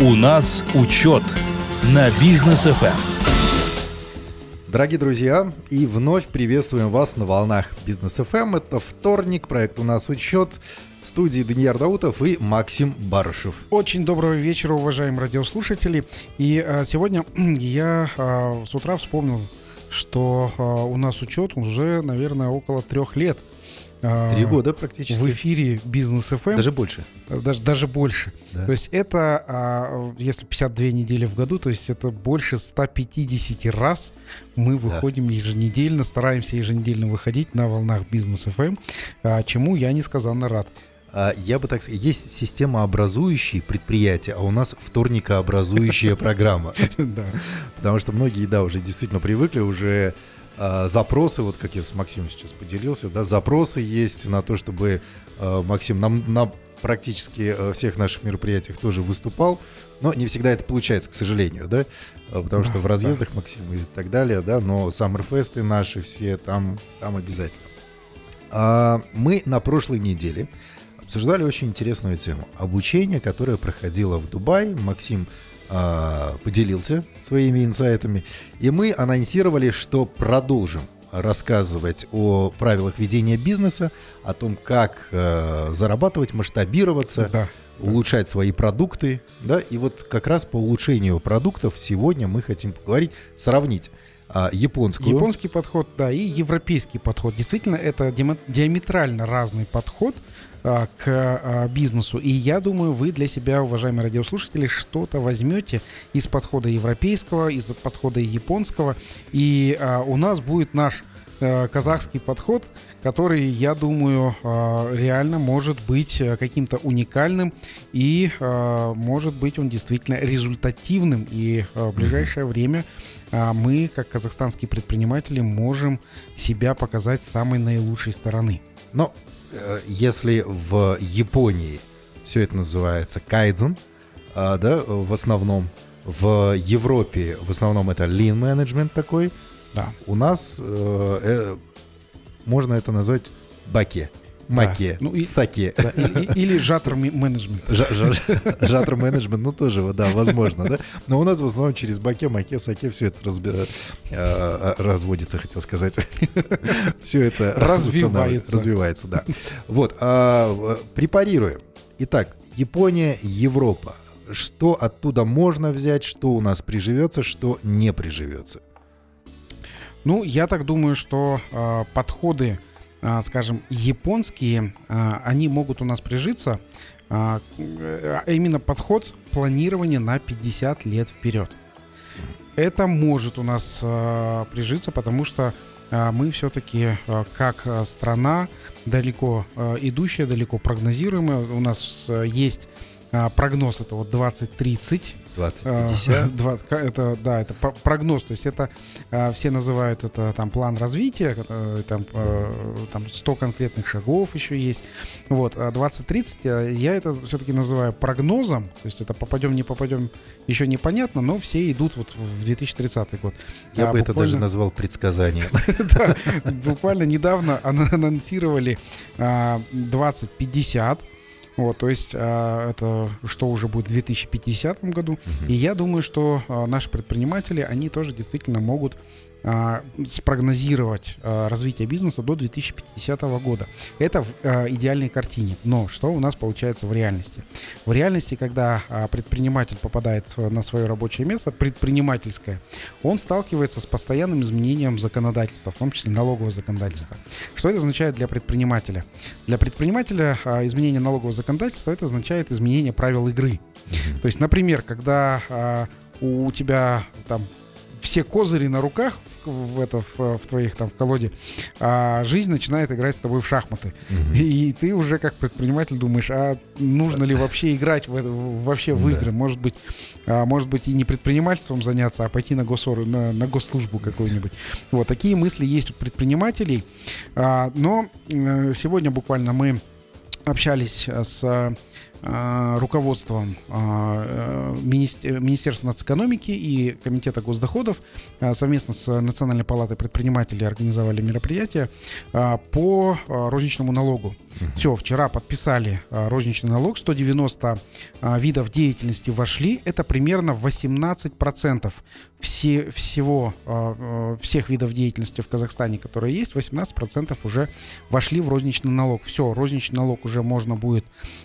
У нас учет на бизнес FM. Дорогие друзья, и вновь приветствуем вас на волнах Бизнес FM. Это вторник, проект «У нас учет». В студии Даниил Даутов и Максим Барышев. Очень доброго вечера, уважаемые радиослушатели. И а, сегодня я а, с утра вспомнил, что а, у нас учет уже, наверное, около трех лет. А, Три года практически. В эфире Бизнес FM. Даже больше. Даже, даже больше. Да. То есть это, а, если 52 недели в году, то есть это больше 150 раз мы выходим да. еженедельно, стараемся еженедельно выходить на волнах Бизнес FM, а, чему я несказанно рад. Я бы так сказал, есть система образующие предприятия, а у нас вторникообразующая программа. Потому что многие, да, уже действительно привыкли, уже Э, запросы, вот как я с Максимом сейчас поделился, да, запросы есть на то, чтобы э, Максим нам на практически э, всех наших мероприятиях тоже выступал, но не всегда это получается, к сожалению, да, потому что в разъездах Максим и так далее, да, но саммерфесты наши все там, там обязательно. А, мы на прошлой неделе обсуждали очень интересную тему. Обучение, которое проходило в Дубае. Максим а, поделился своими инсайтами. И мы анонсировали, что продолжим рассказывать о правилах ведения бизнеса, о том, как э, зарабатывать, масштабироваться, да, улучшать да. свои продукты. Да? И вот как раз по улучшению продуктов сегодня мы хотим поговорить, сравнить а, японскую. Японский подход, да, и европейский подход. Действительно, это диаметрально разный подход а, к а, бизнесу. И я думаю, вы для себя, уважаемые радиослушатели, что-то возьмете из подхода европейского, из подхода японского. И а, у нас будет наш Э, казахский подход, который, я думаю, реально может быть э, каким-то уникальным и может быть он действительно результативным. И в ближайшее время мы, как казахстанские предприниматели, можем себя показать с самой наилучшей стороны. Но если в Японии все это называется кайдзен, да, в основном, в Европе в основном это lean management такой, да. У нас э, э, можно это назвать баке. Маке, да. ну, и, саке. Да, и, и, или жатр менеджмент. Жатр менеджмент, ну тоже, да, возможно, да. Но у нас в основном через баке, маке, саке все это. Э, э, разводится, хотел сказать. Все это развивается. Развивается, да. Вот, а, препарируем. Итак, Япония, Европа. Что оттуда можно взять, что у нас приживется, что не приживется? Ну, я так думаю, что э, подходы, э, скажем, японские, э, они могут у нас прижиться. Э, именно подход планирования на 50 лет вперед. Это может у нас прижиться, потому что мы все-таки как страна далеко идущая, далеко прогнозируемая. У нас есть э, прогноз это вот 2030 2050. 20, это, да, это прогноз, то есть это а, все называют это там план развития, там, а, там 100 конкретных шагов еще есть. Вот, а 2030 э, я это все-таки называю прогнозом, то есть это попадем, не попадем, еще непонятно, но все идут вот в 2030 год. Я а бы буквально... это даже назвал предсказанием. Буквально недавно анонсировали 2050, вот, то есть а, это что уже будет в 2050 году. Угу. И я думаю, что а, наши предприниматели, они тоже действительно могут спрогнозировать а, развитие бизнеса до 2050 года. Это в а, идеальной картине. Но что у нас получается в реальности? В реальности, когда предприниматель попадает на свое рабочее место, предпринимательское, он сталкивается с постоянным изменением законодательства, в том числе налогового законодательства. Что это означает для предпринимателя? Для предпринимателя изменение налогового законодательства это означает изменение правил игры. То есть, например, когда у тебя там все козыри на руках в, это, в, в твоих там в колоде, а жизнь начинает играть с тобой в шахматы. Mm-hmm. И, ты уже как предприниматель думаешь, а нужно ли вообще играть в, это, вообще в игры? Может быть, а, может быть и не предпринимательством заняться, а пойти на, госор, на, на госслужбу какую-нибудь. Вот такие мысли есть у предпринимателей. А, но э, сегодня буквально мы общались с руководством а, э, Министерства нацэкономики и Комитета госдоходов совместно с Национальной палатой предпринимателей организовали мероприятие по розничному налогу. Все, вчера подписали розничный налог, 190 видов деятельности вошли, это примерно 18% все, всего, всех видов деятельности в Казахстане, которые есть, 18% уже вошли в розничный налог. Все, розничный налог уже можно будет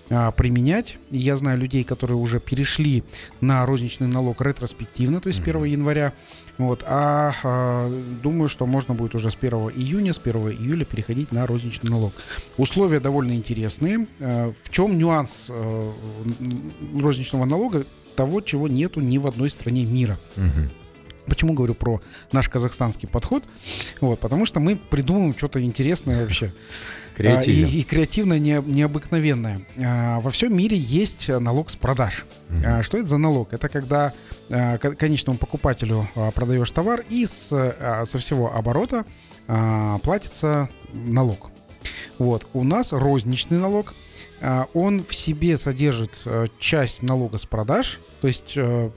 применять менять. Я знаю людей, которые уже перешли на розничный налог ретроспективно, то есть 1 января. Вот, а, а думаю, что можно будет уже с 1 июня, с 1 июля переходить на розничный налог. Условия довольно интересные. Э, в чем нюанс э, розничного налога? Того, чего нету ни в одной стране мира. Почему говорю про наш казахстанский подход? Вот, потому что мы придумываем что-то интересное вообще. Креативно. И, и креативно не, необыкновенное. А, во всем мире есть налог с продаж. Mm-hmm. Что это за налог? Это когда а, конечному покупателю продаешь товар и с, со всего оборота платится налог. Вот. У нас розничный налог. Он в себе содержит часть налога с продаж, то есть э,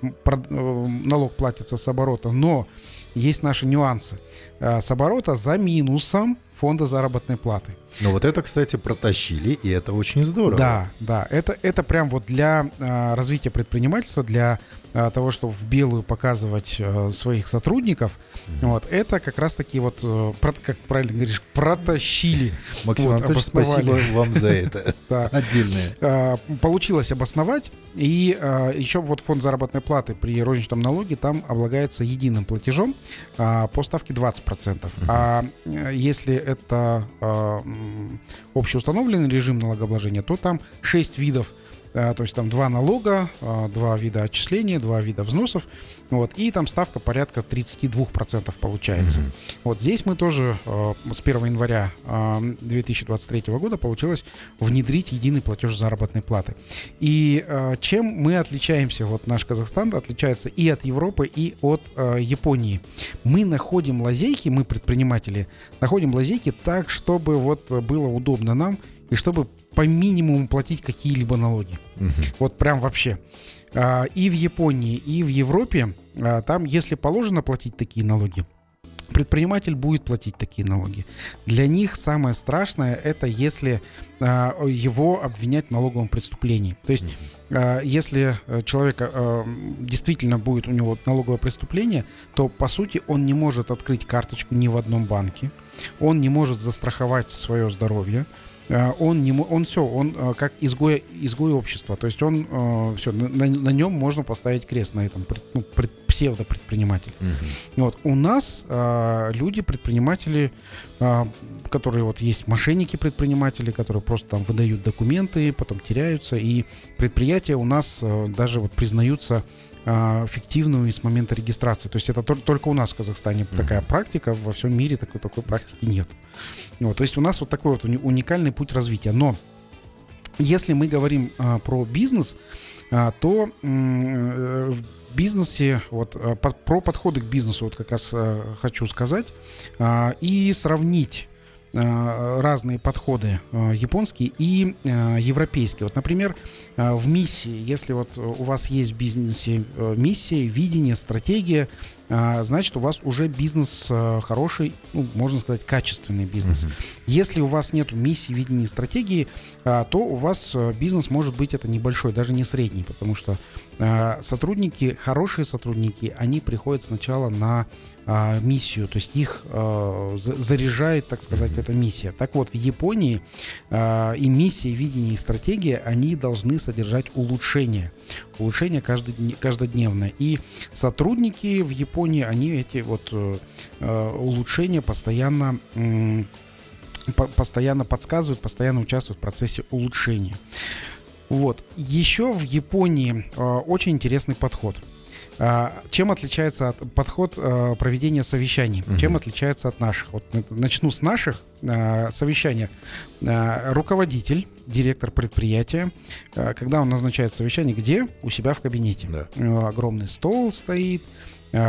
налог платится с оборота, но есть наши нюансы. С оборота за минусом фонда заработной платы. Ну вот это, кстати, протащили, и это очень здорово. Да, да, это, это прям вот для э, развития предпринимательства, для э, того, чтобы в белую показывать э, своих сотрудников, вот, это как раз-таки вот, э, про, как правильно говоришь, протащили. Максим вот, Анатольевич, спасибо вам за это. Отдельное. А, получилось обосновать, и а, еще вот фонд заработной платы при розничном налоге там облагается единым платежом а, по ставке 20%. А если это общеустановленный режим налогообложения, то там 6 видов то есть там два налога, а, два вида отчисления, два вида взносов, вот, и там ставка порядка 32% получается. Mm-hmm. Вот здесь мы тоже а, с 1 января 2023 а, года получилось внедрить единый платеж заработной платы. И чем мы отличаемся, вот наш Казахстан отличается и от Европы, и от Японии. Мы находим лазейки, мы предприниматели, находим лазейки так, чтобы вот было удобно нам и чтобы по минимуму платить какие-либо налоги. Угу. Вот прям вообще. А, и в Японии, и в Европе а, там, если положено платить такие налоги, предприниматель будет платить такие налоги. Для них самое страшное это если а, его обвинять в налоговом преступлении. То есть, а, если человек действительно будет у него налоговое преступление, то по сути он не может открыть карточку ни в одном банке, он не может застраховать свое здоровье, Э, он не он все, он э, как изгой, изгой общества. То есть он э, все, на, на нем можно поставить крест на этом ну, пред, псевдопредприниматель. Угу. Вот. У нас люди, предприниматели, которые вот есть мошенники-предприниматели, которые просто там выдают документы, потом теряются, и предприятия у нас даже вот признаются фиктивную с момента регистрации. То есть это только у нас в Казахстане такая практика, во всем мире такой, такой практики нет. Вот, то есть у нас вот такой вот уникальный путь развития. Но если мы говорим а, про бизнес, а, то э, в бизнесе, вот а, под, про подходы к бизнесу вот как раз а, хочу сказать а, и сравнить разные подходы э, японские и э, европейские. Вот, например, в миссии, если вот у вас есть в бизнесе миссия, видение, стратегия, значит, у вас уже бизнес хороший, ну, можно сказать, качественный бизнес. Mm-hmm. Если у вас нет миссии, видения, стратегии, то у вас бизнес может быть это небольшой, даже не средний, потому что сотрудники, хорошие сотрудники, они приходят сначала на а, миссию, то есть их а, заряжает, так сказать, эта миссия. Так вот, в Японии а, и миссия, видение, и стратегия, они должны содержать улучшение. Улучшение каждодневное. И сотрудники в Японии, они эти вот а, улучшения постоянно постоянно подсказывают, постоянно участвуют в процессе улучшения. Вот. Еще в Японии э, очень интересный подход. А, чем отличается от подход а, проведения совещаний? Угу. Чем отличается от наших? Вот начну с наших а, совещаний. Руководитель, директор предприятия, когда он назначает совещание, где? У себя в кабинете. Да. Огромный стол стоит,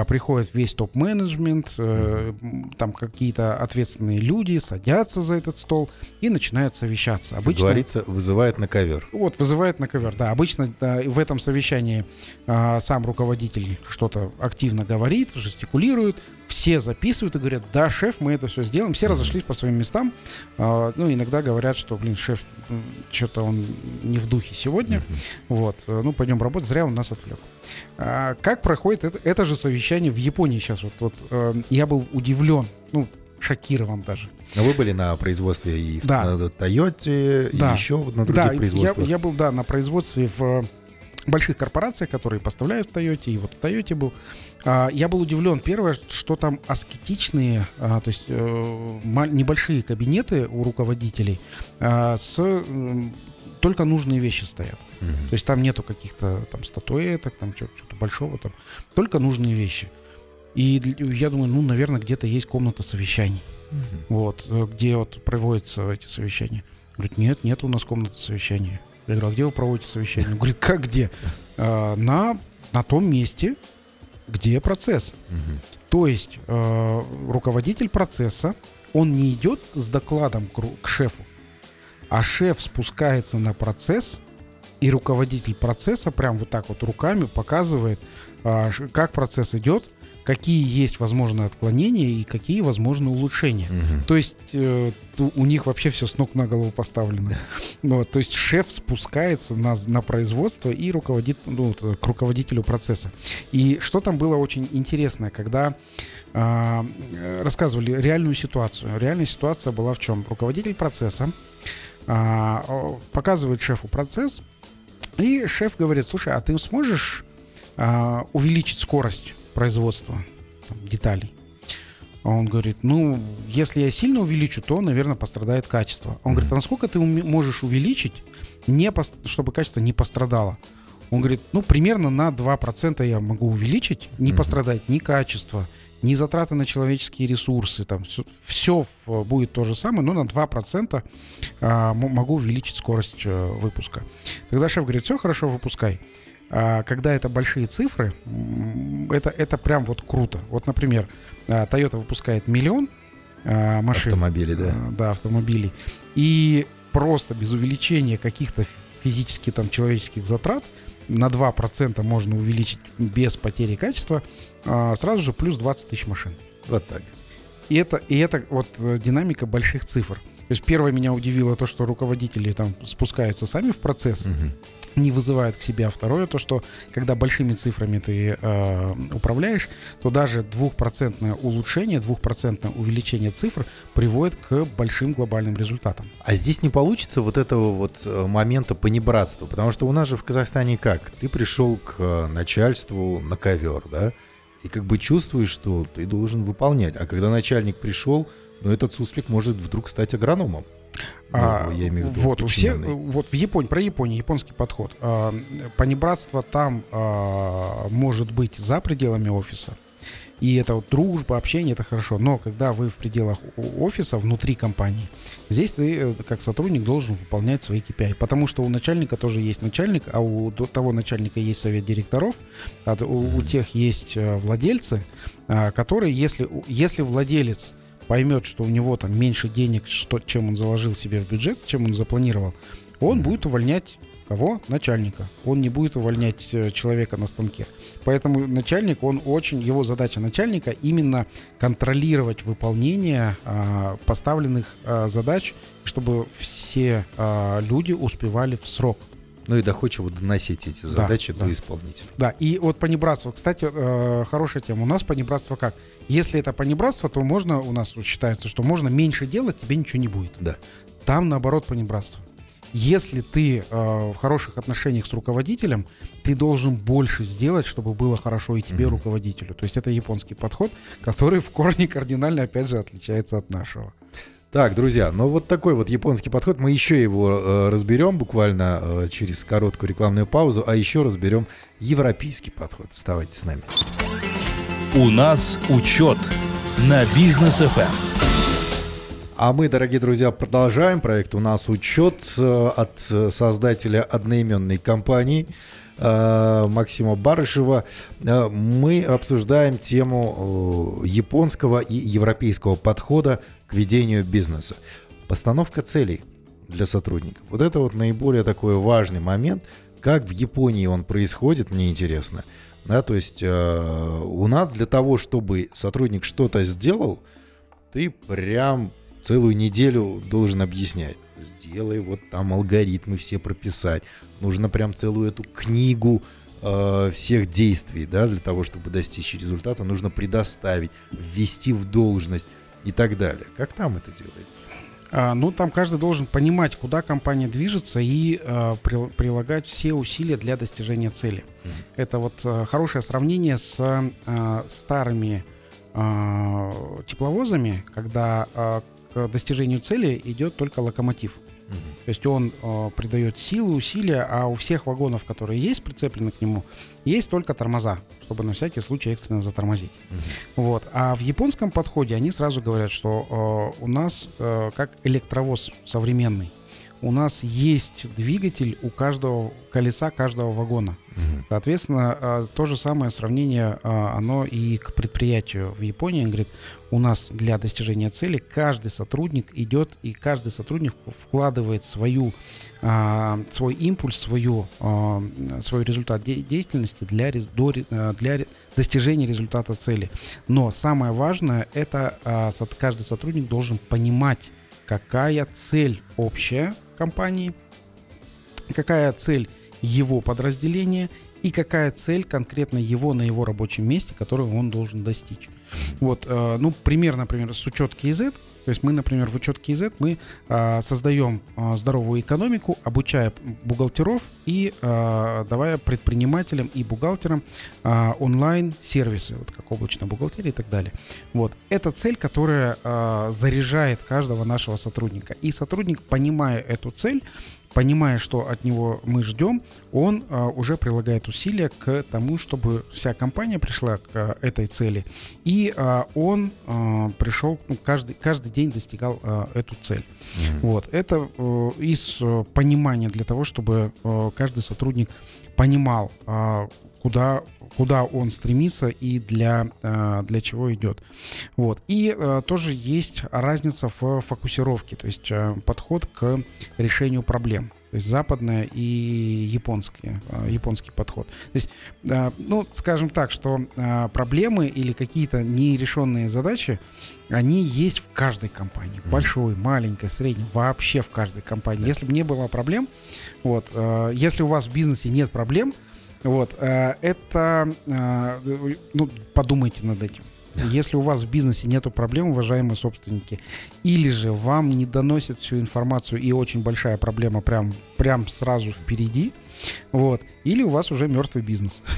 приходит весь топ-менеджмент, э, там какие-то ответственные люди садятся за этот стол и начинают совещаться. Обычно, как говорится, вызывает на ковер. Вот, вызывает на ковер, да. Обычно да, в этом совещании э, сам руководитель что-то активно говорит, жестикулирует, все записывают и говорят, да, шеф, мы это все сделаем. Все разошлись по своим местам. Э, ну, иногда говорят, что, блин, шеф, что-то он не в духе сегодня. Вот, э, ну, пойдем работать, зря он нас отвлек. А, как проходит это, это же совещание в Японии сейчас? Вот, вот э, я был удивлен, ну, шокирован даже. Но вы были на производстве и да. на Тойоте, да. и еще на других да, производствах? Я, я был, да, на производстве в больших корпорациях, которые поставляют в Тойоте, и вот в Тойоте был. А, я был удивлен. Первое, что там аскетичные, а, то есть э, небольшие кабинеты у руководителей а, с только нужные вещи стоят. Mm-hmm. То есть там нету каких-то там статуэток, там чего-то большого, там только нужные вещи. И я думаю, ну, наверное, где-то есть комната совещаний. Mm-hmm. Вот, э, где вот проводятся эти совещания. Говорит, нет, нет у нас комнаты совещания. Я говорю, а где вы проводите совещание? Он говорит, как где? А, на, на том месте, где процесс. Угу. То есть э, руководитель процесса, он не идет с докладом к, к шефу, а шеф спускается на процесс, и руководитель процесса прям вот так вот руками показывает, э, как процесс идет, какие есть возможные отклонения и какие возможны улучшения. Угу. То есть э, у них вообще все с ног на голову поставлено. Вот, то есть шеф спускается на, на производство и руководит ну, к руководителю процесса. И что там было очень интересное, когда э, рассказывали реальную ситуацию. Реальная ситуация была в чем? Руководитель процесса э, показывает шефу процесс, и шеф говорит, слушай, а ты сможешь э, увеличить скорость производства там, деталей. А он говорит, ну, если я сильно увеличу, то, наверное, пострадает качество. Он говорит, а насколько ты можешь увеличить, не чтобы качество не пострадало? Он говорит, ну, примерно на 2% я могу увеличить, не пострадает ни качество, ни затраты на человеческие ресурсы, там все, все будет то же самое, но на 2% а, могу увеличить скорость а, выпуска. Тогда шеф говорит, все хорошо, выпускай. А, когда это большие цифры, это, это прям вот круто. Вот, например, а, Toyota выпускает миллион а, машин. Автомобилей, да. Да, автомобилей. И просто без увеличения каких-то физически там человеческих затрат на 2% можно увеличить без потери качества, сразу же плюс 20 тысяч машин. Вот так. И это, и это вот э, динамика больших цифр. То есть первое меня удивило то, что руководители там спускаются сами в процесс. Угу не вызывает к себе. А второе то, что когда большими цифрами ты э, управляешь, то даже двухпроцентное улучшение, двухпроцентное увеличение цифр приводит к большим глобальным результатам. А здесь не получится вот этого вот э, момента понебратства, потому что у нас же в Казахстане как? Ты пришел к э, начальству на ковер, да, и как бы чувствуешь, что ты должен выполнять. А когда начальник пришел, ну этот суслик может вдруг стать агрономом. А, я имею в виду вот, у всех, вот в Японии, про Японию, японский подход. А, понебратство там а, может быть за пределами офиса. И это вот дружба, общение, это хорошо. Но когда вы в пределах офиса, внутри компании, здесь ты э, как сотрудник должен выполнять свои KPI. Потому что у начальника тоже есть начальник, а у того начальника есть совет директоров, а у, у тех есть э, владельцы, а, которые, если, если владелец поймет, что у него там меньше денег, что, чем он заложил себе в бюджет, чем он запланировал, он будет увольнять кого? Начальника. Он не будет увольнять э, человека на станке. Поэтому начальник, он очень, его задача начальника именно контролировать выполнение а, поставленных а, задач, чтобы все а, люди успевали в срок. Ну и доходчиво доносить эти задачи да, до да. исполнителя. Да, и вот понебратство. Кстати, э, хорошая тема. У нас понебратство как? Если это понебратство, то можно, у нас считается, что можно меньше делать, тебе ничего не будет. Да. Там наоборот понебратство. Если ты э, в хороших отношениях с руководителем, ты должен больше сделать, чтобы было хорошо и тебе, mm-hmm. руководителю. То есть это японский подход, который в корне кардинально, опять же, отличается от нашего. Так, друзья, ну вот такой вот японский подход. Мы еще его э, разберем буквально э, через короткую рекламную паузу, а еще разберем европейский подход. Оставайтесь с нами. У нас учет на бизнес FM. Эм. А мы, дорогие друзья, продолжаем проект. У нас учет э, от создателя одноименной компании. Максима Барышева. Мы обсуждаем тему японского и европейского подхода к ведению бизнеса. Постановка целей для сотрудников. Вот это вот наиболее такой важный момент. Как в Японии он происходит, мне интересно. Да, то есть э, у нас для того, чтобы сотрудник что-то сделал, ты прям целую неделю должен объяснять. Сделай вот там алгоритмы все прописать. Нужно прям целую эту книгу э, всех действий, да, для того, чтобы достичь результата, нужно предоставить, ввести в должность и так далее. Как там это делается? А, ну, там каждый должен понимать, куда компания движется и а, при, прилагать все усилия для достижения цели. Mm-hmm. Это вот а, хорошее сравнение с а, старыми а, тепловозами, когда а, к достижению цели идет только локомотив. Угу. То есть он э, придает силы, усилия, а у всех вагонов, которые есть прицеплены к нему, есть только тормоза, чтобы на всякий случай экстренно затормозить. Угу. Вот. А в японском подходе они сразу говорят, что э, у нас э, как электровоз современный у нас есть двигатель у каждого колеса каждого вагона. Угу. Соответственно, а, то же самое сравнение, а, оно и к предприятию в Японии. Он говорит, у нас для достижения цели каждый сотрудник идет, и каждый сотрудник вкладывает свою, а, свой импульс, свою, свой результат деятельности для, для достижения результата цели. Но самое важное, это каждый сотрудник должен понимать, какая цель общая компании, какая цель его подразделения и какая цель конкретно его на его рабочем месте, которую он должен достичь. Вот, э, ну, пример, например, с учет KZ, то есть мы, например, в учет KZ мы э, создаем э, здоровую экономику, обучая бухгалтеров и э, давая предпринимателям и бухгалтерам э, онлайн-сервисы, вот как облачная бухгалтерия и так далее. Вот, это цель, которая э, заряжает каждого нашего сотрудника. И сотрудник, понимая эту цель, понимая, что от него мы ждем, он а, уже прилагает усилия к тому, чтобы вся компания пришла к а, этой цели, и а, он а, пришел, ну, каждый, каждый день достигал а, эту цель. Mm-hmm. Вот. Это а, из а, понимания для того, чтобы а, каждый сотрудник понимал, а, куда, куда он стремится и для, а, для чего идет. Вот. И а, тоже есть разница в фокусировке, то есть подход к решению проблем. То есть западная и японские, японский подход. То есть, ну, скажем так, что проблемы или какие-то нерешенные задачи, они есть в каждой компании. Большой, маленькой, средней, вообще в каждой компании. Если бы не было проблем, вот, если у вас в бизнесе нет проблем, вот, это, ну, подумайте над этим. Если у вас в бизнесе нет проблем, уважаемые собственники, или же вам не доносят всю информацию и очень большая проблема прям, прям сразу впереди, вот, или у вас уже мертвый бизнес.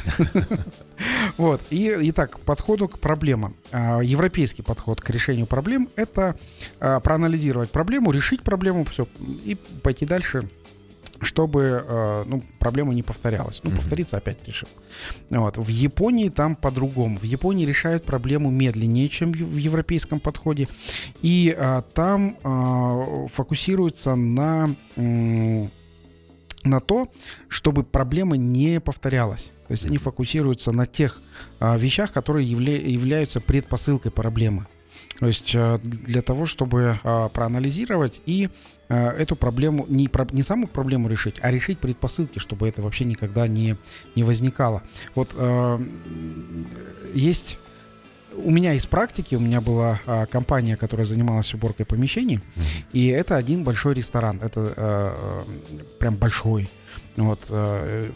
Вот, и итак, подходу к проблемам. А, европейский подход к решению проблем — это а, проанализировать проблему, решить проблему, все, и пойти дальше чтобы э, ну, проблема не повторялась. Ну, повториться опять решил. Вот. В Японии там по-другому. В Японии решают проблему медленнее, чем в европейском подходе. И э, там э, фокусируются на, э, на то, чтобы проблема не повторялась. То есть они фокусируются на тех э, вещах, которые явля- являются предпосылкой проблемы. То есть э, для того, чтобы э, проанализировать и э, эту проблему, не, не саму проблему решить, а решить предпосылки, чтобы это вообще никогда не, не возникало. Вот есть у меня из практики, у меня была а, компания, которая занималась уборкой помещений, mm-hmm. и это один большой ресторан, это а, прям большой. Вот, а,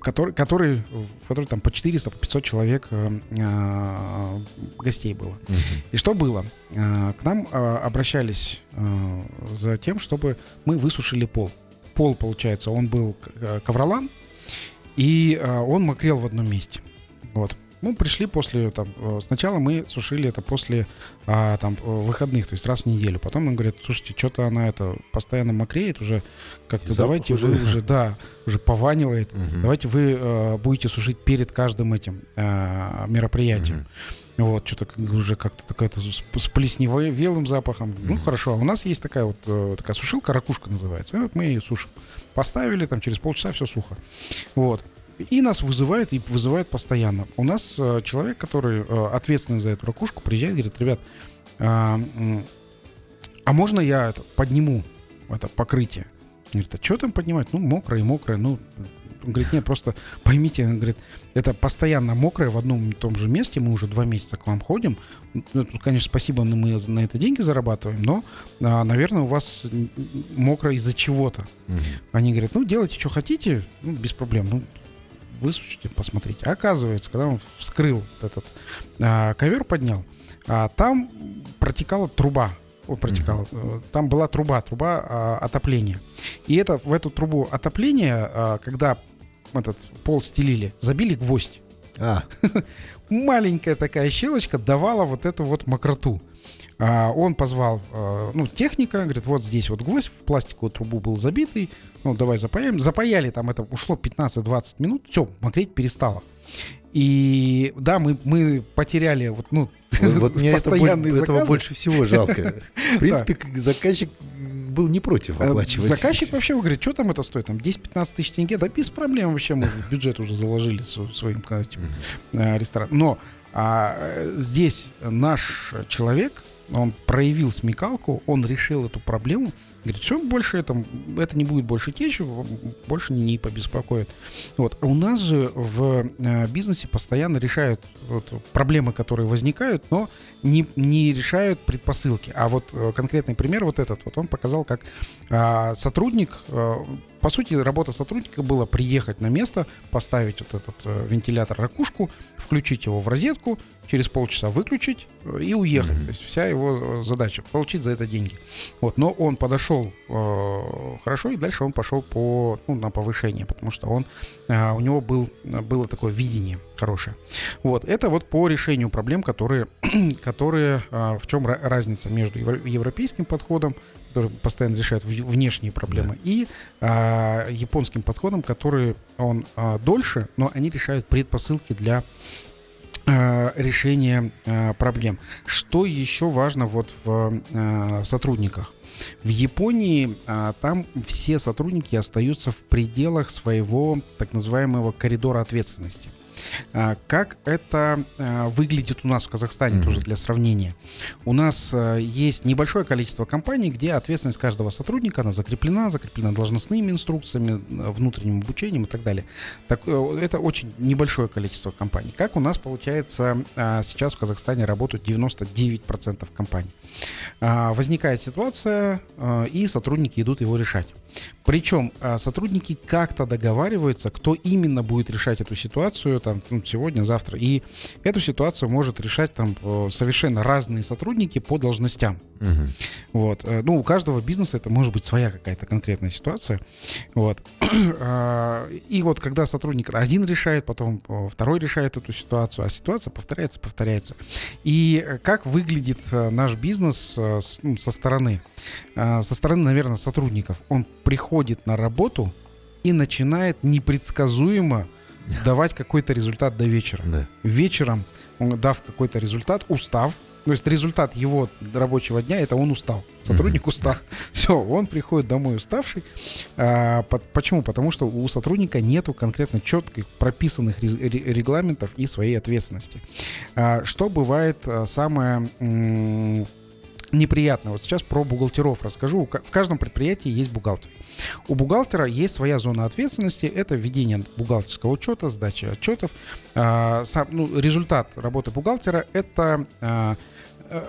который, который, в который там по 400, по 500 человек э, э, гостей было. Угу. И что было? Э, к нам э, обращались э, за тем, чтобы мы высушили пол. Пол, получается, он был э, ковролан, и э, он мокрел в одном месте. Вот. Мы пришли после, там, э, сначала мы сушили это после а, там, э, выходных, то есть раз в неделю. Потом нам говорят, слушайте, что-то она это постоянно мокреет уже, как-то давайте уже... вы уже, да, уже пованивает. Угу. Давайте вы а, будете сушить перед каждым этим а, мероприятием. Угу. Вот, что-то уже как-то такое-то с плесневелым запахом. Ну, хорошо. А у нас есть такая вот такая сушилка, ракушка называется. И вот мы ее сушим. Поставили, там через полчаса все сухо. Вот. И нас вызывают, и вызывают постоянно. У нас э, человек, который э, ответственный за эту ракушку, приезжает и говорит, ребят, а, а можно я это, подниму это покрытие? Говорит, а что там поднимать? Ну, мокрое, мокрое. Ну, он говорит, нет, просто поймите, он говорит, это постоянно мокрое в одном и том же месте, мы уже два месяца к вам ходим. Ну, конечно, спасибо, но мы на это деньги зарабатываем, но, а, наверное, у вас мокро из-за чего-то. Угу. Они говорят, ну, делайте, что хотите, ну, без проблем. Ну, высушите, посмотрите. оказывается, когда он вскрыл этот а, ковер, поднял, а, там протекала труба. О, протекала. Mm-hmm. Там была труба, труба а, отопления. И это в эту трубу отопления, а, когда этот пол стелили, забили гвоздь. А. Маленькая такая щелочка давала вот эту вот мокроту. А, он позвал а, ну, техника, говорит, вот здесь вот гвоздь в пластиковую трубу был забитый, ну давай запаяем. Запаяли там это, ушло 15-20 минут, все, мокреть перестало. И да, мы, мы потеряли вот, ну, вот мне это, этого больше всего жалко. В принципе, заказчик был не против э, оплачивать. Заказчик вообще говорит, что там это стоит? Там 10-15 тысяч тенге? Да без проблем вообще мы бюджет уже заложили своим э, рестораном. Но а, э, здесь наш человек, он проявил смекалку, он решил эту проблему, Говорит, все, больше это, это не будет больше течь, больше не, побеспокоит. Вот. А у нас же в э, бизнесе постоянно решают вот, проблемы, которые возникают, но не, не решают предпосылки. А вот э, конкретный пример вот этот, вот он показал, как э, сотрудник, э, по сути, работа сотрудника была приехать на место, поставить вот этот э, вентилятор ракушку, включить его в розетку, через полчаса выключить э, и уехать. Mm-hmm. То есть вся его э, задача получить за это деньги. Вот, но он подошел э, хорошо и дальше он пошел по ну, на повышение, потому что он э, у него был было такое видение хорошее. Вот это вот по решению проблем, которые которые э, в чем разница между европейским подходом, который постоянно решает внешние проблемы, да. и э, японским подходом, который он э, дольше, но они решают предпосылки для Э, решения э, проблем. Что еще важно вот в э, сотрудниках? В Японии там все сотрудники остаются в пределах своего так называемого коридора ответственности. А, как это а, выглядит у нас в Казахстане, mm-hmm. тоже для сравнения? У нас а, есть небольшое количество компаний, где ответственность каждого сотрудника, она закреплена, закреплена должностными инструкциями, внутренним обучением и так далее. Так, э, это очень небольшое количество компаний. Как у нас, получается, сейчас в Казахстане работают 99% компаний. Возникает ситуация, и сотрудники идут его решать. Причем сотрудники как-то договариваются, кто именно будет решать эту ситуацию там, ну, сегодня, завтра. И эту ситуацию может решать там совершенно разные сотрудники по должностям. Угу. Вот. Э, ну, у каждого бизнеса это может быть своя какая-то конкретная ситуация. Вот. А, и вот когда сотрудник один решает, потом второй решает эту ситуацию, а ситуация повторяется, повторяется. И как выглядит э, наш бизнес э, ну, со стороны? Со стороны, наверное, сотрудников. Он приходит на работу и начинает непредсказуемо давать какой-то результат до вечера. Да. Вечером, дав какой-то результат, устав, то есть результат его рабочего дня это он устал. Сотрудник mm-hmm. устал. Все, он приходит домой уставший. А, по, почему? Потому что у сотрудника нету конкретно четких прописанных регламентов и своей ответственности. А, что бывает а, самое м- неприятное? Вот сейчас про бухгалтеров расскажу. В каждом предприятии есть бухгалтер. У бухгалтера есть своя зона ответственности. Это введение бухгалтерского учета, сдача отчетов. А, сам, ну, результат работы бухгалтера – это а,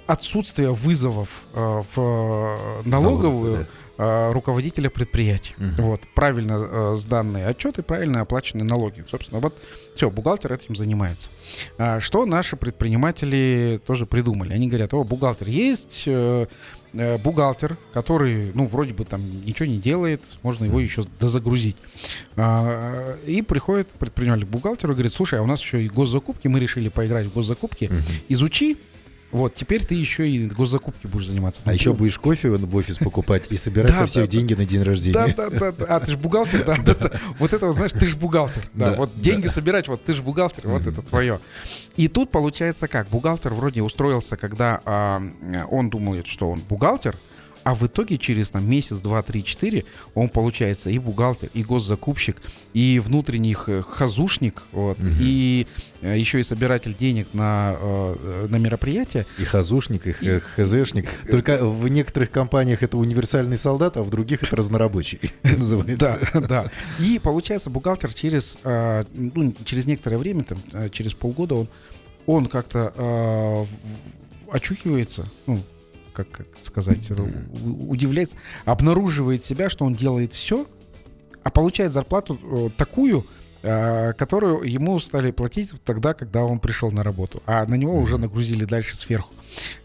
отсутствие вызовов а, в налоговую, э, руководителя предприятия. Угу. Вот, правильно э, сданные отчеты, правильно оплаченные налоги. Собственно, вот все, бухгалтер этим занимается. А, что наши предприниматели тоже придумали? Они говорят, о, бухгалтер есть, э, э, бухгалтер, который, ну, вроде бы там ничего не делает, можно его еще дозагрузить. А, и приходит предприниматель к бухгалтеру и говорит, слушай, а у нас еще и госзакупки, мы решили поиграть в госзакупки, угу. изучи вот, теперь ты еще и госзакупки будешь заниматься. А еще будешь кофе в офис покупать и собирать со всех деньги на день рождения. Да, да, да. А, ты же бухгалтер, да? да. Вот это, знаешь, ты же бухгалтер. Да, вот деньги собирать, вот ты же бухгалтер, вот это твое. И тут получается как? Бухгалтер вроде устроился, когда а, он думает, что он бухгалтер, а в итоге через там, месяц, два, три, четыре он получается и бухгалтер, и госзакупщик, и внутренний хазушник, вот, угу. и э, еще и собиратель денег на, э, на мероприятие. И хазушник, и, и ХЗшник. Только в некоторых компаниях это универсальный солдат, а в других это разнорабочий называется. Да, да. И получается бухгалтер через, э, ну, через некоторое время, там, через полгода он, он как-то очухивается, ну, как, как сказать, удивляется, обнаруживает себя, что он делает все, а получает зарплату э, такую, э, которую ему стали платить тогда, когда он пришел на работу, а на него уже нагрузили дальше сверху.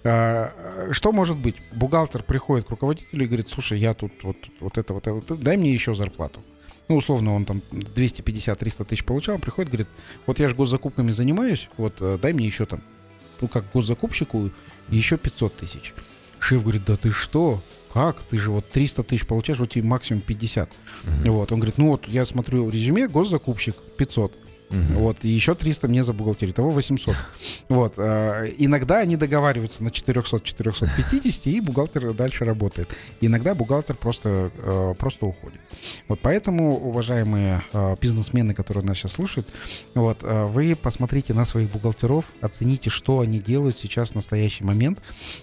Э, что может быть? Бухгалтер приходит к руководителю и говорит, слушай, я тут вот, вот это, вот это, дай мне еще зарплату. Ну, условно, он там 250-300 тысяч получал, приходит, говорит, вот я же госзакупками занимаюсь, вот дай мне еще там, ну, как госзакупщику, еще 500 тысяч. Шеф говорит, да ты что? Как? Ты же вот 300 тысяч получаешь, вот тебе максимум 50. Угу. Вот. Он говорит, ну вот я смотрю резюме, госзакупщик 500. Угу. Вот, и еще 300 мне за бухгалтерию, того 800. Вот, э, иногда они договариваются на 400-450, и бухгалтер дальше работает. Иногда бухгалтер просто, э, просто уходит. Вот поэтому, уважаемые э, бизнесмены, которые нас сейчас слушают, вот, э, вы посмотрите на своих бухгалтеров, оцените, что они делают сейчас в настоящий момент.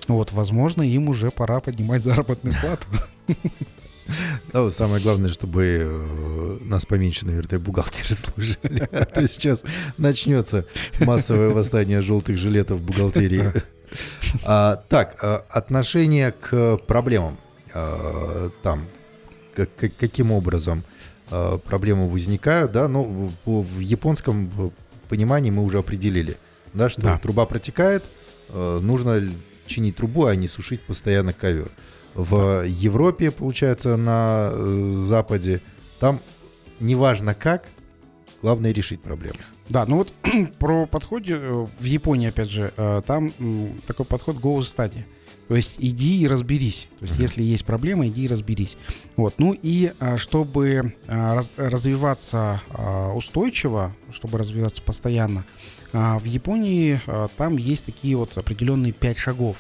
Вот, возможно, им уже пора поднимать заработную плату. Ну, самое главное, чтобы э, нас поменьше, наверное, бухгалтеры служили. А то сейчас начнется массовое восстание желтых жилетов в бухгалтерии. А, так, а, отношение к проблемам. А, там, как, каким образом а, проблемы возникают, да, ну, в, японском понимании мы уже определили, да, что да. труба протекает, нужно чинить трубу, а не сушить постоянно ковер в Европе, получается, на э, Западе. Там неважно как, главное решить проблему. Да, ну вот про подходе э, в Японии, опять же, э, там такой подход go study. То есть иди и разберись. То есть, если есть проблема, иди и разберись. Вот. Ну и чтобы развиваться устойчиво, чтобы развиваться постоянно, в Японии там есть такие вот определенные пять шагов.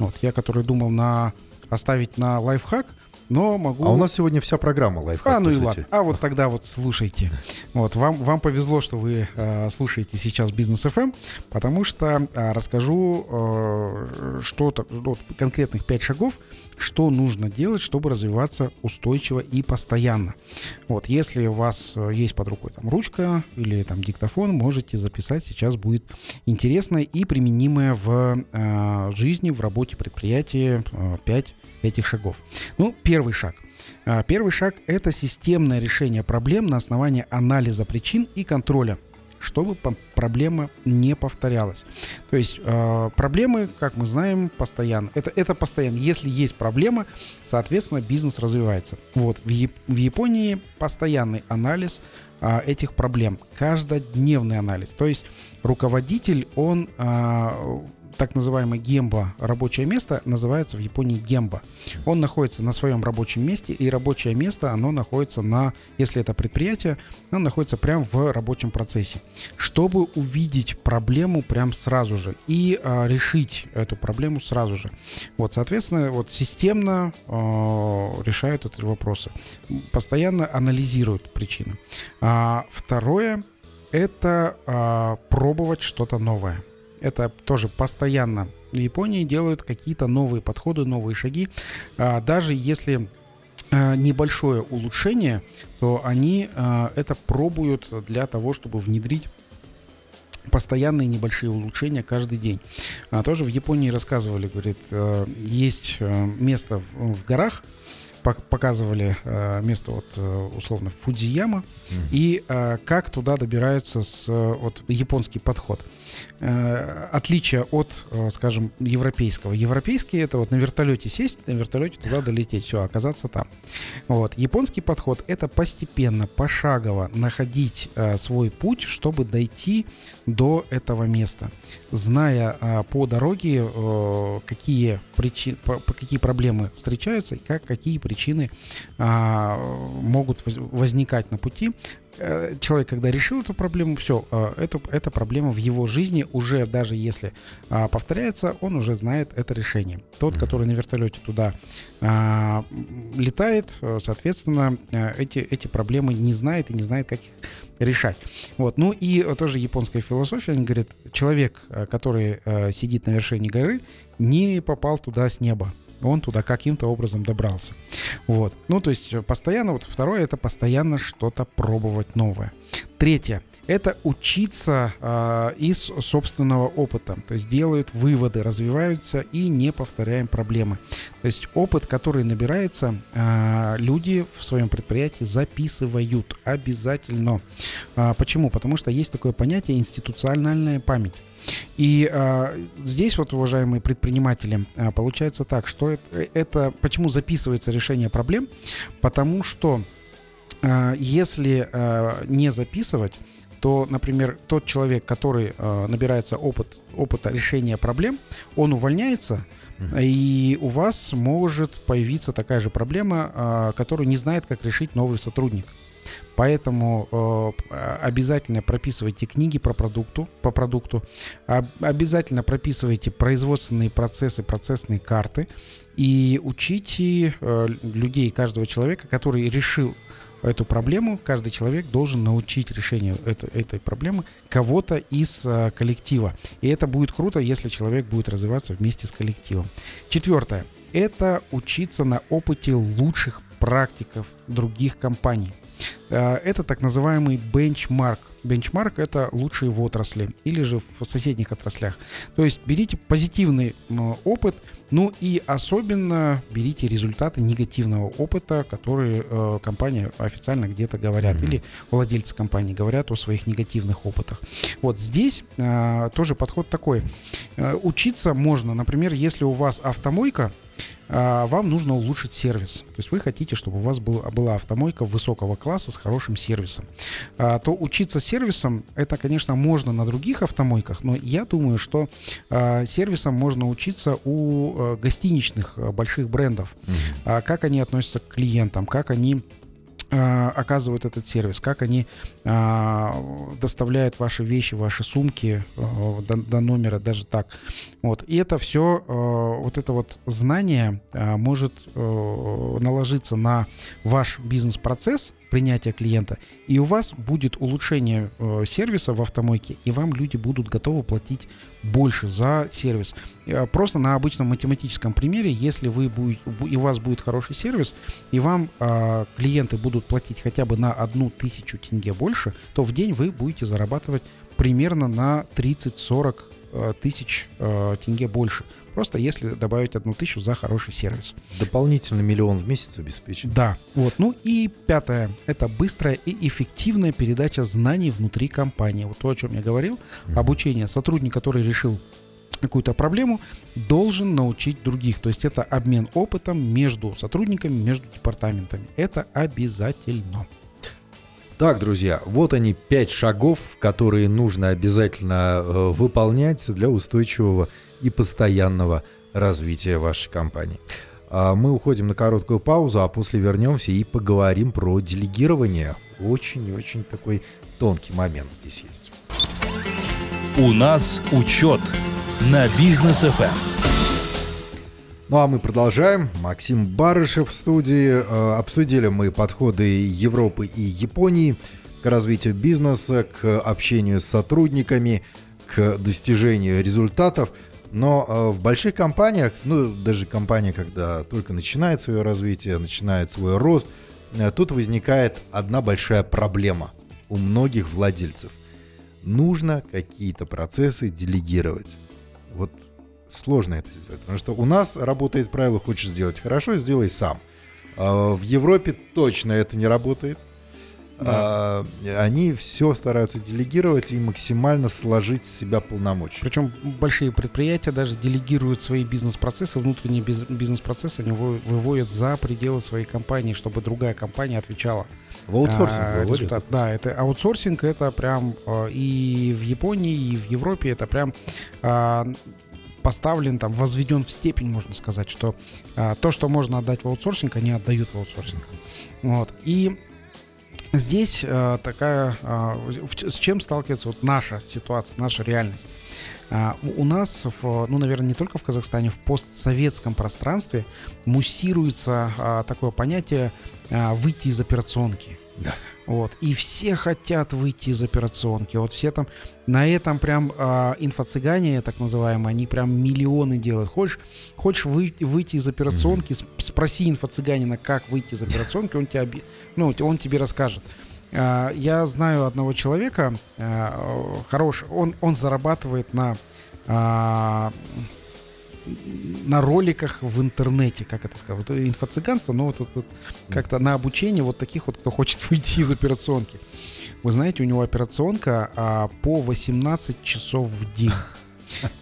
Вот, я, который думал на оставить на лайфхак, но могу... А у нас сегодня вся программа лайфхак. А, ну и ладно. А вот тогда вот слушайте. Вот, вам, вам повезло, что вы э, слушаете сейчас Бизнес FM, эм, потому что э, расскажу э, что-то, вот, конкретных пять шагов, что нужно делать, чтобы развиваться устойчиво и постоянно. Вот, если у вас э, есть под рукой там ручка или там диктофон, можете записать. Сейчас будет интересное и применимое в э, жизни, в работе предприятия э, 5 этих шагов. Ну, первый шаг. А, первый шаг – это системное решение проблем на основании анализа причин и контроля чтобы проблема не повторялась. То есть э, проблемы, как мы знаем, постоянно. Это, это постоянно. Если есть проблема, соответственно, бизнес развивается. Вот в, в Японии постоянный анализ э, этих проблем, каждодневный анализ. То есть руководитель, он так называемый гемба рабочее место называется в Японии гемба. Он находится на своем рабочем месте, и рабочее место, оно находится на, если это предприятие, оно находится прямо в рабочем процессе. Чтобы увидеть проблему прям сразу же и а, решить эту проблему сразу же. Вот, соответственно, вот системно а, решают эти вопросы. Постоянно анализируют причины. А, второе это а, пробовать что-то новое. Это тоже постоянно в Японии делают какие-то новые подходы, новые шаги. А, даже если а, небольшое улучшение, то они а, это пробуют для того, чтобы внедрить постоянные небольшие улучшения каждый день. А тоже в Японии рассказывали, говорит, есть место в горах, показывали э, место вот э, условно Фудзияма mm. и э, как туда добираются с вот японский подход. Отличие от, скажем, европейского. Европейский это вот на вертолете сесть, на вертолете туда долететь, все, оказаться там. Вот японский подход это постепенно, пошагово находить свой путь, чтобы дойти до этого места, зная по дороге какие причины, какие проблемы встречаются и как какие причины а, могут возникать на пути. Э, человек, когда решил эту проблему, все, э, это, эта проблема в его жизни уже, даже если а, повторяется, он уже знает это решение. Тот, который на вертолете туда а, летает, э, соответственно, эти, эти проблемы не знает и не знает, как их решать. Вот. Ну и тоже японская философия, они говорят, человек, который сидит на вершине горы, не попал туда с неба он туда каким-то образом добрался. Вот. Ну, то есть постоянно, вот второе, это постоянно что-то пробовать новое. Третье, это учиться э, из собственного опыта. То есть делают выводы, развиваются и не повторяем проблемы. То есть опыт, который набирается, э, люди в своем предприятии записывают обязательно. А, почему? Потому что есть такое понятие институциональная память. И а, здесь вот, уважаемые предприниматели, а, получается так, что это, это почему записывается решение проблем, потому что а, если а, не записывать, то, например, тот человек, который э, набирается опыт, опыта решения проблем, он увольняется, и у вас может появиться такая же проблема, э, которую не знает, как решить новый сотрудник. Поэтому э, обязательно прописывайте книги про продукту, по продукту, об, обязательно прописывайте производственные процессы, процессные карты и учите э, людей, каждого человека, который решил эту проблему, каждый человек должен научить решению это, этой проблемы кого-то из э, коллектива. И это будет круто, если человек будет развиваться вместе с коллективом. Четвертое. Это учиться на опыте лучших практиков других компаний. Э, это так называемый бенчмарк. Бенчмарк это лучшие в отрасли или же в соседних отраслях. То есть берите позитивный опыт, ну и особенно берите результаты негативного опыта, которые э, компания официально где-то говорят, mm-hmm. или владельцы компании говорят о своих негативных опытах. Вот здесь э, тоже подход такой. Учиться можно, например, если у вас автомойка, вам нужно улучшить сервис. То есть вы хотите, чтобы у вас был, была автомойка высокого класса с хорошим сервисом. Э, то учиться сервисом, это, конечно, можно на других автомойках, но я думаю, что э, сервисом можно учиться у Э, гостиничных э, больших брендов, mm-hmm. как они относятся к клиентам, как они оказывают этот сервис, как они а, доставляют ваши вещи, ваши сумки а, до, до номера, даже так. Вот. И это все, а, вот это вот знание а, может а, наложиться на ваш бизнес-процесс, принятия клиента, и у вас будет улучшение э, сервиса в автомойке, и вам люди будут готовы платить больше за сервис. Э, просто на обычном математическом примере, если вы будете, и у вас будет хороший сервис, и вам э, клиенты будут платить хотя бы на одну тысячу тенге больше, то в день вы будете зарабатывать примерно на 30-40 э, тысяч э, тенге больше. Просто если добавить одну тысячу за хороший сервис. Дополнительно миллион в месяц обеспечить. Да. Вот. Ну и пятое. Это быстрая и эффективная передача знаний внутри компании. Вот то, о чем я говорил. Mm-hmm. Обучение. Сотрудник, который решил какую-то проблему, должен научить других. То есть это обмен опытом между сотрудниками, между департаментами. Это обязательно. Так, друзья, вот они пять шагов, которые нужно обязательно э, выполнять для устойчивого и постоянного развития вашей компании. А мы уходим на короткую паузу, а после вернемся и поговорим про делегирование. Очень и очень такой тонкий момент здесь есть. У нас учет на бизнес FM. Ну а мы продолжаем. Максим Барышев в студии. Э, обсудили мы подходы Европы и Японии к развитию бизнеса, к общению с сотрудниками, к достижению результатов. Но э, в больших компаниях, ну даже компания, когда только начинает свое развитие, начинает свой рост, э, тут возникает одна большая проблема у многих владельцев. Нужно какие-то процессы делегировать. Вот сложно это сделать, потому что у нас работает правило «хочешь сделать хорошо, сделай сам». А, в Европе точно это не работает. Да. А, они все стараются делегировать и максимально сложить с себя полномочия. Причем большие предприятия даже делегируют свои бизнес-процессы, внутренние бизнес-процессы они выводят за пределы своей компании, чтобы другая компания отвечала. В аутсорсинг а, результат. Да, это аутсорсинг, это прям а, и в Японии, и в Европе это прям поставлен, там, возведен в степень, можно сказать, что а, то, что можно отдать в аутсорсинг, они отдают в аутсорсинг. Вот. И здесь а, такая, а, с чем сталкивается вот наша ситуация, наша реальность. А, у нас, в, ну, наверное, не только в Казахстане, в постсоветском пространстве муссируется а, такое понятие а, выйти из операционки. Да. Вот. И все хотят выйти из операционки. Вот все там на этом прям э, инфо-цыгане, так называемые, они прям миллионы делают. Хочешь, хочешь выйти, выйти из операционки, mm-hmm. спроси инфо-цыганина, как выйти из операционки, он тебе, ну, он тебе расскажет. Э, я знаю одного человека, э, хороший, он, он зарабатывает на э, на роликах в интернете, как это сказать, вот инфо-цыганство, но вот, вот, вот как-то на обучение вот таких вот, кто хочет выйти из операционки. Вы знаете, у него операционка а, по 18 часов в день.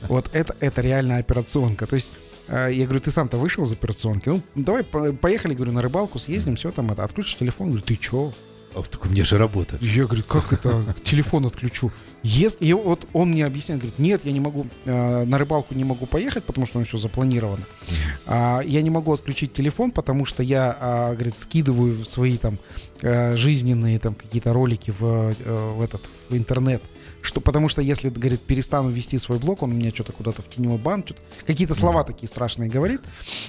Вот это, это реальная операционка. То есть а, я говорю, ты сам-то вышел из операционки? Ну, давай поехали, говорю, на рыбалку съездим, все там это. Отключишь телефон, говорю, ты чё? А, так у меня же работа. Я говорю, как это? Телефон отключу. Если, и вот он мне объясняет, говорит, нет, я не могу, э, на рыбалку не могу поехать, потому что у него все запланировано. А, я не могу отключить телефон, потому что я, а, говорит, скидываю свои там э, жизненные там какие-то ролики в, э, в этот в интернет. Что, потому что если, говорит, перестану вести свой блог, он у меня что-то куда-то в теневой бан, какие-то слова такие страшные говорит,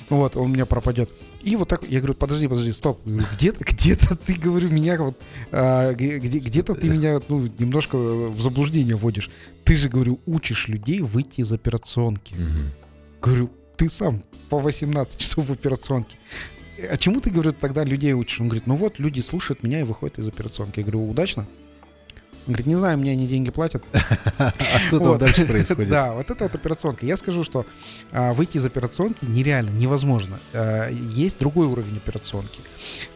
вот, он у меня пропадет. И вот так, я говорю, подожди, подожди, стоп. где-то, где-то ты, говорю, меня вот, а, где, где-то ты меня, ну, немножко в заблуждение вводишь. Ты же, говорю, учишь людей выйти из операционки. Угу. Говорю, ты сам по 18 часов в операционке. А чему ты, говорю, тогда людей учишь? Он говорит, ну вот, люди слушают меня и выходят из операционки. Я говорю, удачно? Говорит, не знаю, мне они деньги платят. А что там дальше происходит? Да, вот это вот операционка. Я скажу, что а, выйти из операционки нереально, невозможно. А, есть другой уровень операционки.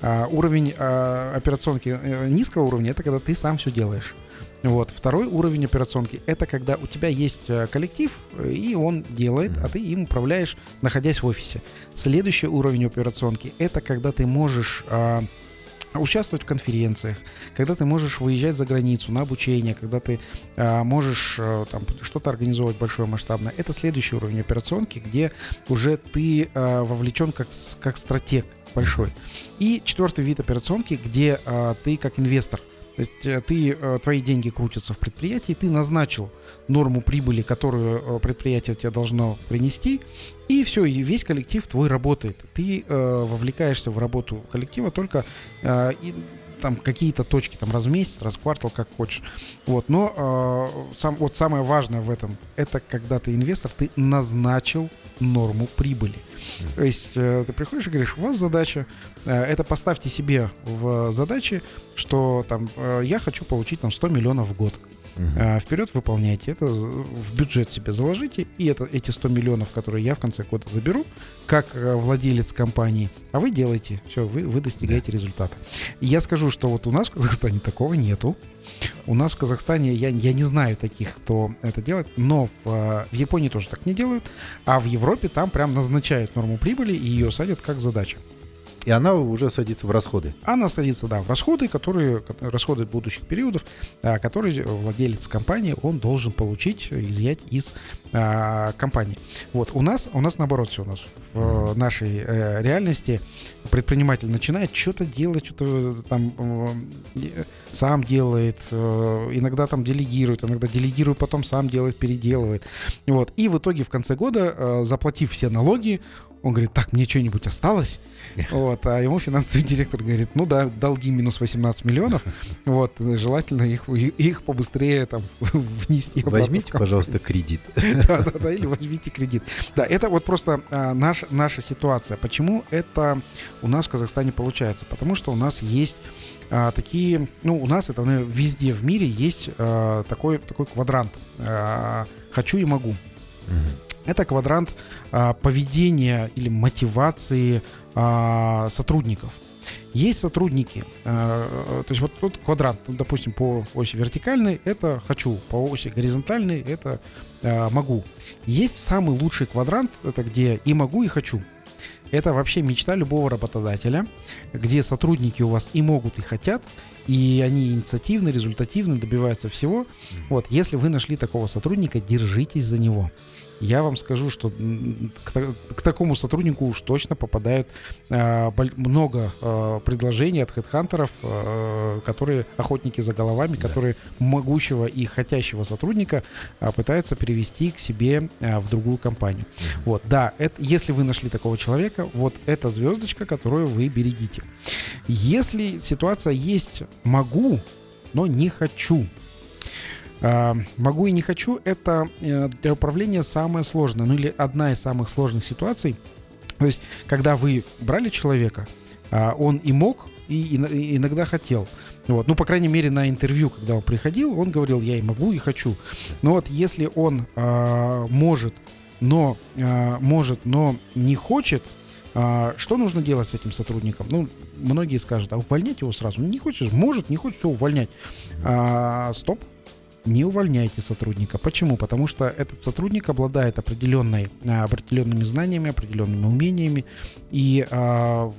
А, уровень операционки э, низкого уровня — это когда ты сам все делаешь. Вот. Второй уровень операционки — это когда у тебя есть э, коллектив, и он делает, а ты им управляешь, находясь в офисе. Следующий уровень операционки — это когда ты можешь участвовать в конференциях, когда ты можешь выезжать за границу на обучение, когда ты а, можешь а, там что-то организовывать большое масштабное. Это следующий уровень операционки, где уже ты а, вовлечен как, как стратег большой. И четвертый вид операционки, где а, ты как инвестор – то есть э, ты, э, твои деньги крутятся в предприятии, ты назначил норму прибыли, которую э, предприятие тебе должно принести, и все, и весь коллектив твой работает. Ты э, вовлекаешься в работу коллектива только э, и, там какие-то точки, там раз в месяц, раз в квартал, как хочешь. Вот, но э, сам, вот самое важное в этом, это когда ты инвестор, ты назначил норму прибыли. То есть э, ты приходишь и говоришь, у вас задача, э, это поставьте себе в задачи, что там э, я хочу получить там 100 миллионов в год. Uh-huh. Вперед выполняйте это, в бюджет себе заложите, и это, эти 100 миллионов, которые я в конце года заберу, как владелец компании, а вы делаете, все, вы, вы достигаете yeah. результата. И я скажу, что вот у нас в Казахстане такого нету. У нас в Казахстане я, я не знаю таких, кто это делает, но в, в Японии тоже так не делают, а в Европе там прям назначают норму прибыли и ее садят как задача. И она уже садится в расходы. Она садится, да, в расходы, которые, расходы будущих периодов, а, которые владелец компании, он должен получить, изъять из а, компании. Вот, у нас, у нас наоборот все, у нас в нашей э, реальности предприниматель начинает что-то делать, что-то там э, сам делает, э, иногда там делегирует, иногда делегирует, потом сам делает, переделывает. Вот, и в итоге в конце года, э, заплатив все налоги, он говорит, так, мне что-нибудь осталось? Вот, а ему финансовый директор говорит, ну да, долги минус 18 миллионов, вот, желательно их, их побыстрее там внести. Возьмите, пожалуйста, кредит. Да, да, да, или возьмите кредит. Да, это вот просто а, наш, наша ситуация. Почему это у нас в Казахстане получается? Потому что у нас есть а, такие, ну, у нас это наверное, везде в мире есть а, такой, такой квадрант. А, хочу и могу. Это квадрант а, поведения или мотивации а, сотрудников. Есть сотрудники, э, то есть вот тут квадрант, ну, допустим, по оси вертикальной это хочу, по оси горизонтальной это э, могу. Есть самый лучший квадрант, это где и могу, и хочу. Это вообще мечта любого работодателя, где сотрудники у вас и могут, и хотят, и они инициативны, результативны, добиваются всего. Вот, если вы нашли такого сотрудника, держитесь за него я вам скажу, что к, к такому сотруднику уж точно попадают э, много э, предложений от хедхантеров, э, которые охотники за головами, да. которые могущего и хотящего сотрудника э, пытаются перевести к себе э, в другую компанию. Mm-hmm. Вот, да, это, если вы нашли такого человека, вот это звездочка, которую вы берегите. Если ситуация есть «могу», но не хочу, могу и не хочу, это э, для управления самое сложное, ну или одна из самых сложных ситуаций. То есть, когда вы брали человека, а, он и мог, и иногда хотел. Вот. Ну, по крайней мере, на интервью, когда он приходил, он говорил, я и могу, и хочу. Но вот если он э, может, но может, но не хочет, что нужно делать с этим сотрудником? Ну, многие скажут, а увольнять его сразу. Не хочешь, может, не хочешь, все, увольнять. А, стоп, не увольняйте сотрудника. Почему? Потому что этот сотрудник обладает определенной, а, определенными знаниями, определенными умениями. И а,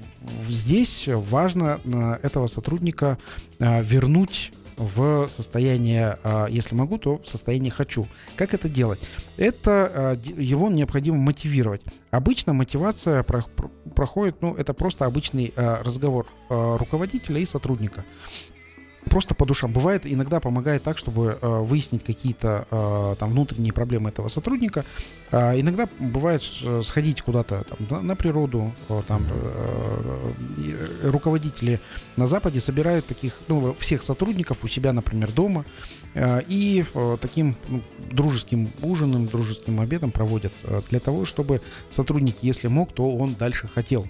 здесь важно а, этого сотрудника а, вернуть в состояние, а, если могу, то в состояние хочу. Как это делать? Это его необходимо мотивировать. Обычно мотивация проходит, ну, это просто обычный разговор руководителя и сотрудника просто по душам. Бывает, иногда помогает так, чтобы э, выяснить какие-то э, там внутренние проблемы этого сотрудника. Э, иногда бывает э, сходить куда-то там, на, на природу. Э, там э, э, руководители на Западе собирают таких, ну, всех сотрудников у себя, например, дома. Э, и э, таким ну, дружеским ужином, дружеским обедом проводят э, для того, чтобы сотрудник, если мог, то он дальше хотел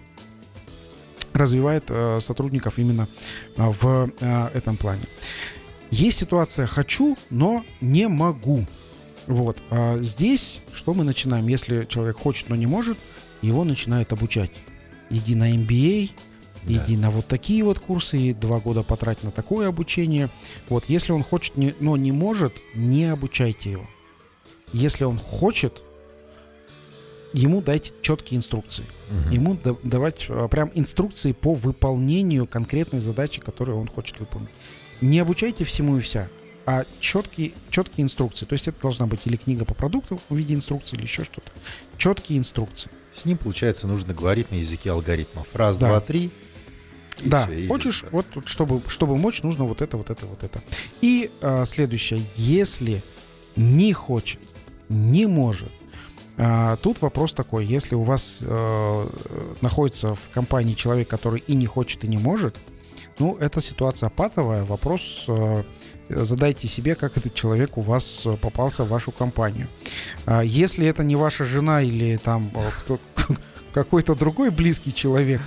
развивает э, сотрудников именно э, в э, этом плане. Есть ситуация «хочу, но не могу». Вот. А здесь что мы начинаем? Если человек хочет, но не может, его начинают обучать. Иди на MBA, да. иди на вот такие вот курсы, два года потрать на такое обучение. Вот, если он хочет, но не может, не обучайте его. Если он хочет, ему дайте четкие инструкции. Угу. Ему да, давать а, прям инструкции по выполнению конкретной задачи, которую он хочет выполнить. Не обучайте всему и вся, а четкие, четкие инструкции. То есть это должна быть или книга по продукту в виде инструкции, или еще что-то. Четкие инструкции. С ним, получается, нужно говорить на языке алгоритмов. Раз, да. два, три. Да, все, хочешь, вот чтобы, чтобы мочь, нужно вот это, вот это, вот это. И а, следующее, если не хочет, не может, тут вопрос такой, если у вас э, находится в компании человек, который и не хочет, и не может, ну, эта ситуация патовая. Вопрос э, задайте себе, как этот человек у вас попался в вашу компанию. А если это не ваша жена или там э, кто, какой-то другой близкий человек,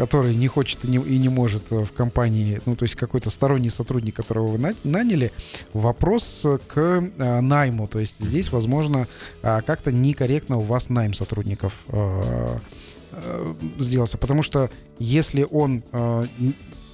который не хочет и не, и не может э, в компании, ну, то есть какой-то сторонний сотрудник, которого вы на, наняли, вопрос к э, найму. То есть здесь, возможно, э, как-то некорректно у вас найм сотрудников э, э, сделался. Потому что если он э,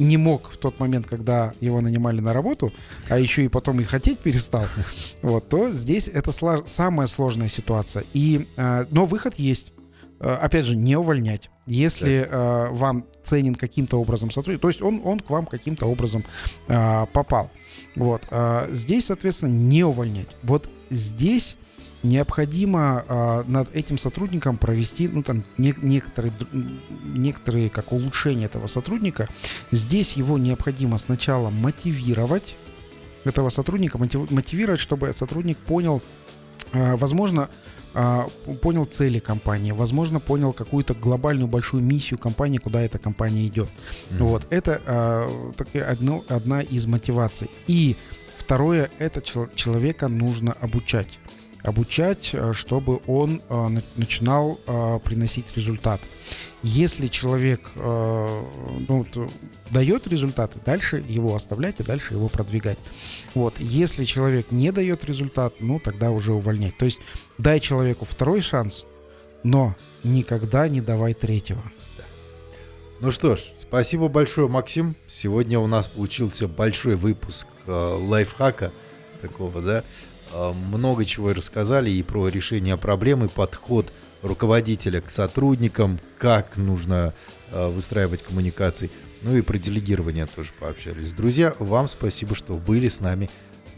не мог в тот момент, когда его нанимали на работу, а еще и потом и хотеть перестал, вот, то здесь это слож- самая сложная ситуация. И, э, но выход есть. Э, опять же, не увольнять. Если э, вам ценен каким-то образом сотрудник, то есть он, он к вам каким-то образом э, попал. Вот. Э, здесь, соответственно, не увольнять. Вот здесь необходимо э, над этим сотрудником провести, ну, там, не, некоторые, некоторые, как улучшение этого сотрудника. Здесь его необходимо сначала мотивировать, этого сотрудника мотивировать, чтобы сотрудник понял, э, возможно, понял цели компании, возможно, понял какую-то глобальную большую миссию компании, куда эта компания идет. Mm-hmm. Вот это а, одно, одна из мотиваций. И второе, это чел- человека нужно обучать. Обучать, э, чтобы он э, начинал э, приносить результат. Если человек ну, дает результаты, дальше его оставлять и дальше его продвигать. Вот. Если человек не дает результат, ну тогда уже увольнять. То есть дай человеку второй шанс, но никогда не давай третьего. Ну что ж, спасибо большое, Максим. Сегодня у нас получился большой выпуск э, лайфхака такого, да. Э, много чего рассказали и про решение проблемы, подход руководителя к сотрудникам, как нужно э, выстраивать коммуникации. Ну и про делегирование тоже пообщались. Друзья, вам спасибо, что были с нами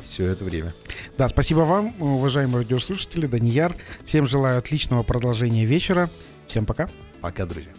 все это время. Да, спасибо вам, уважаемые радиослушатели, Данияр. Всем желаю отличного продолжения вечера. Всем пока. Пока, друзья.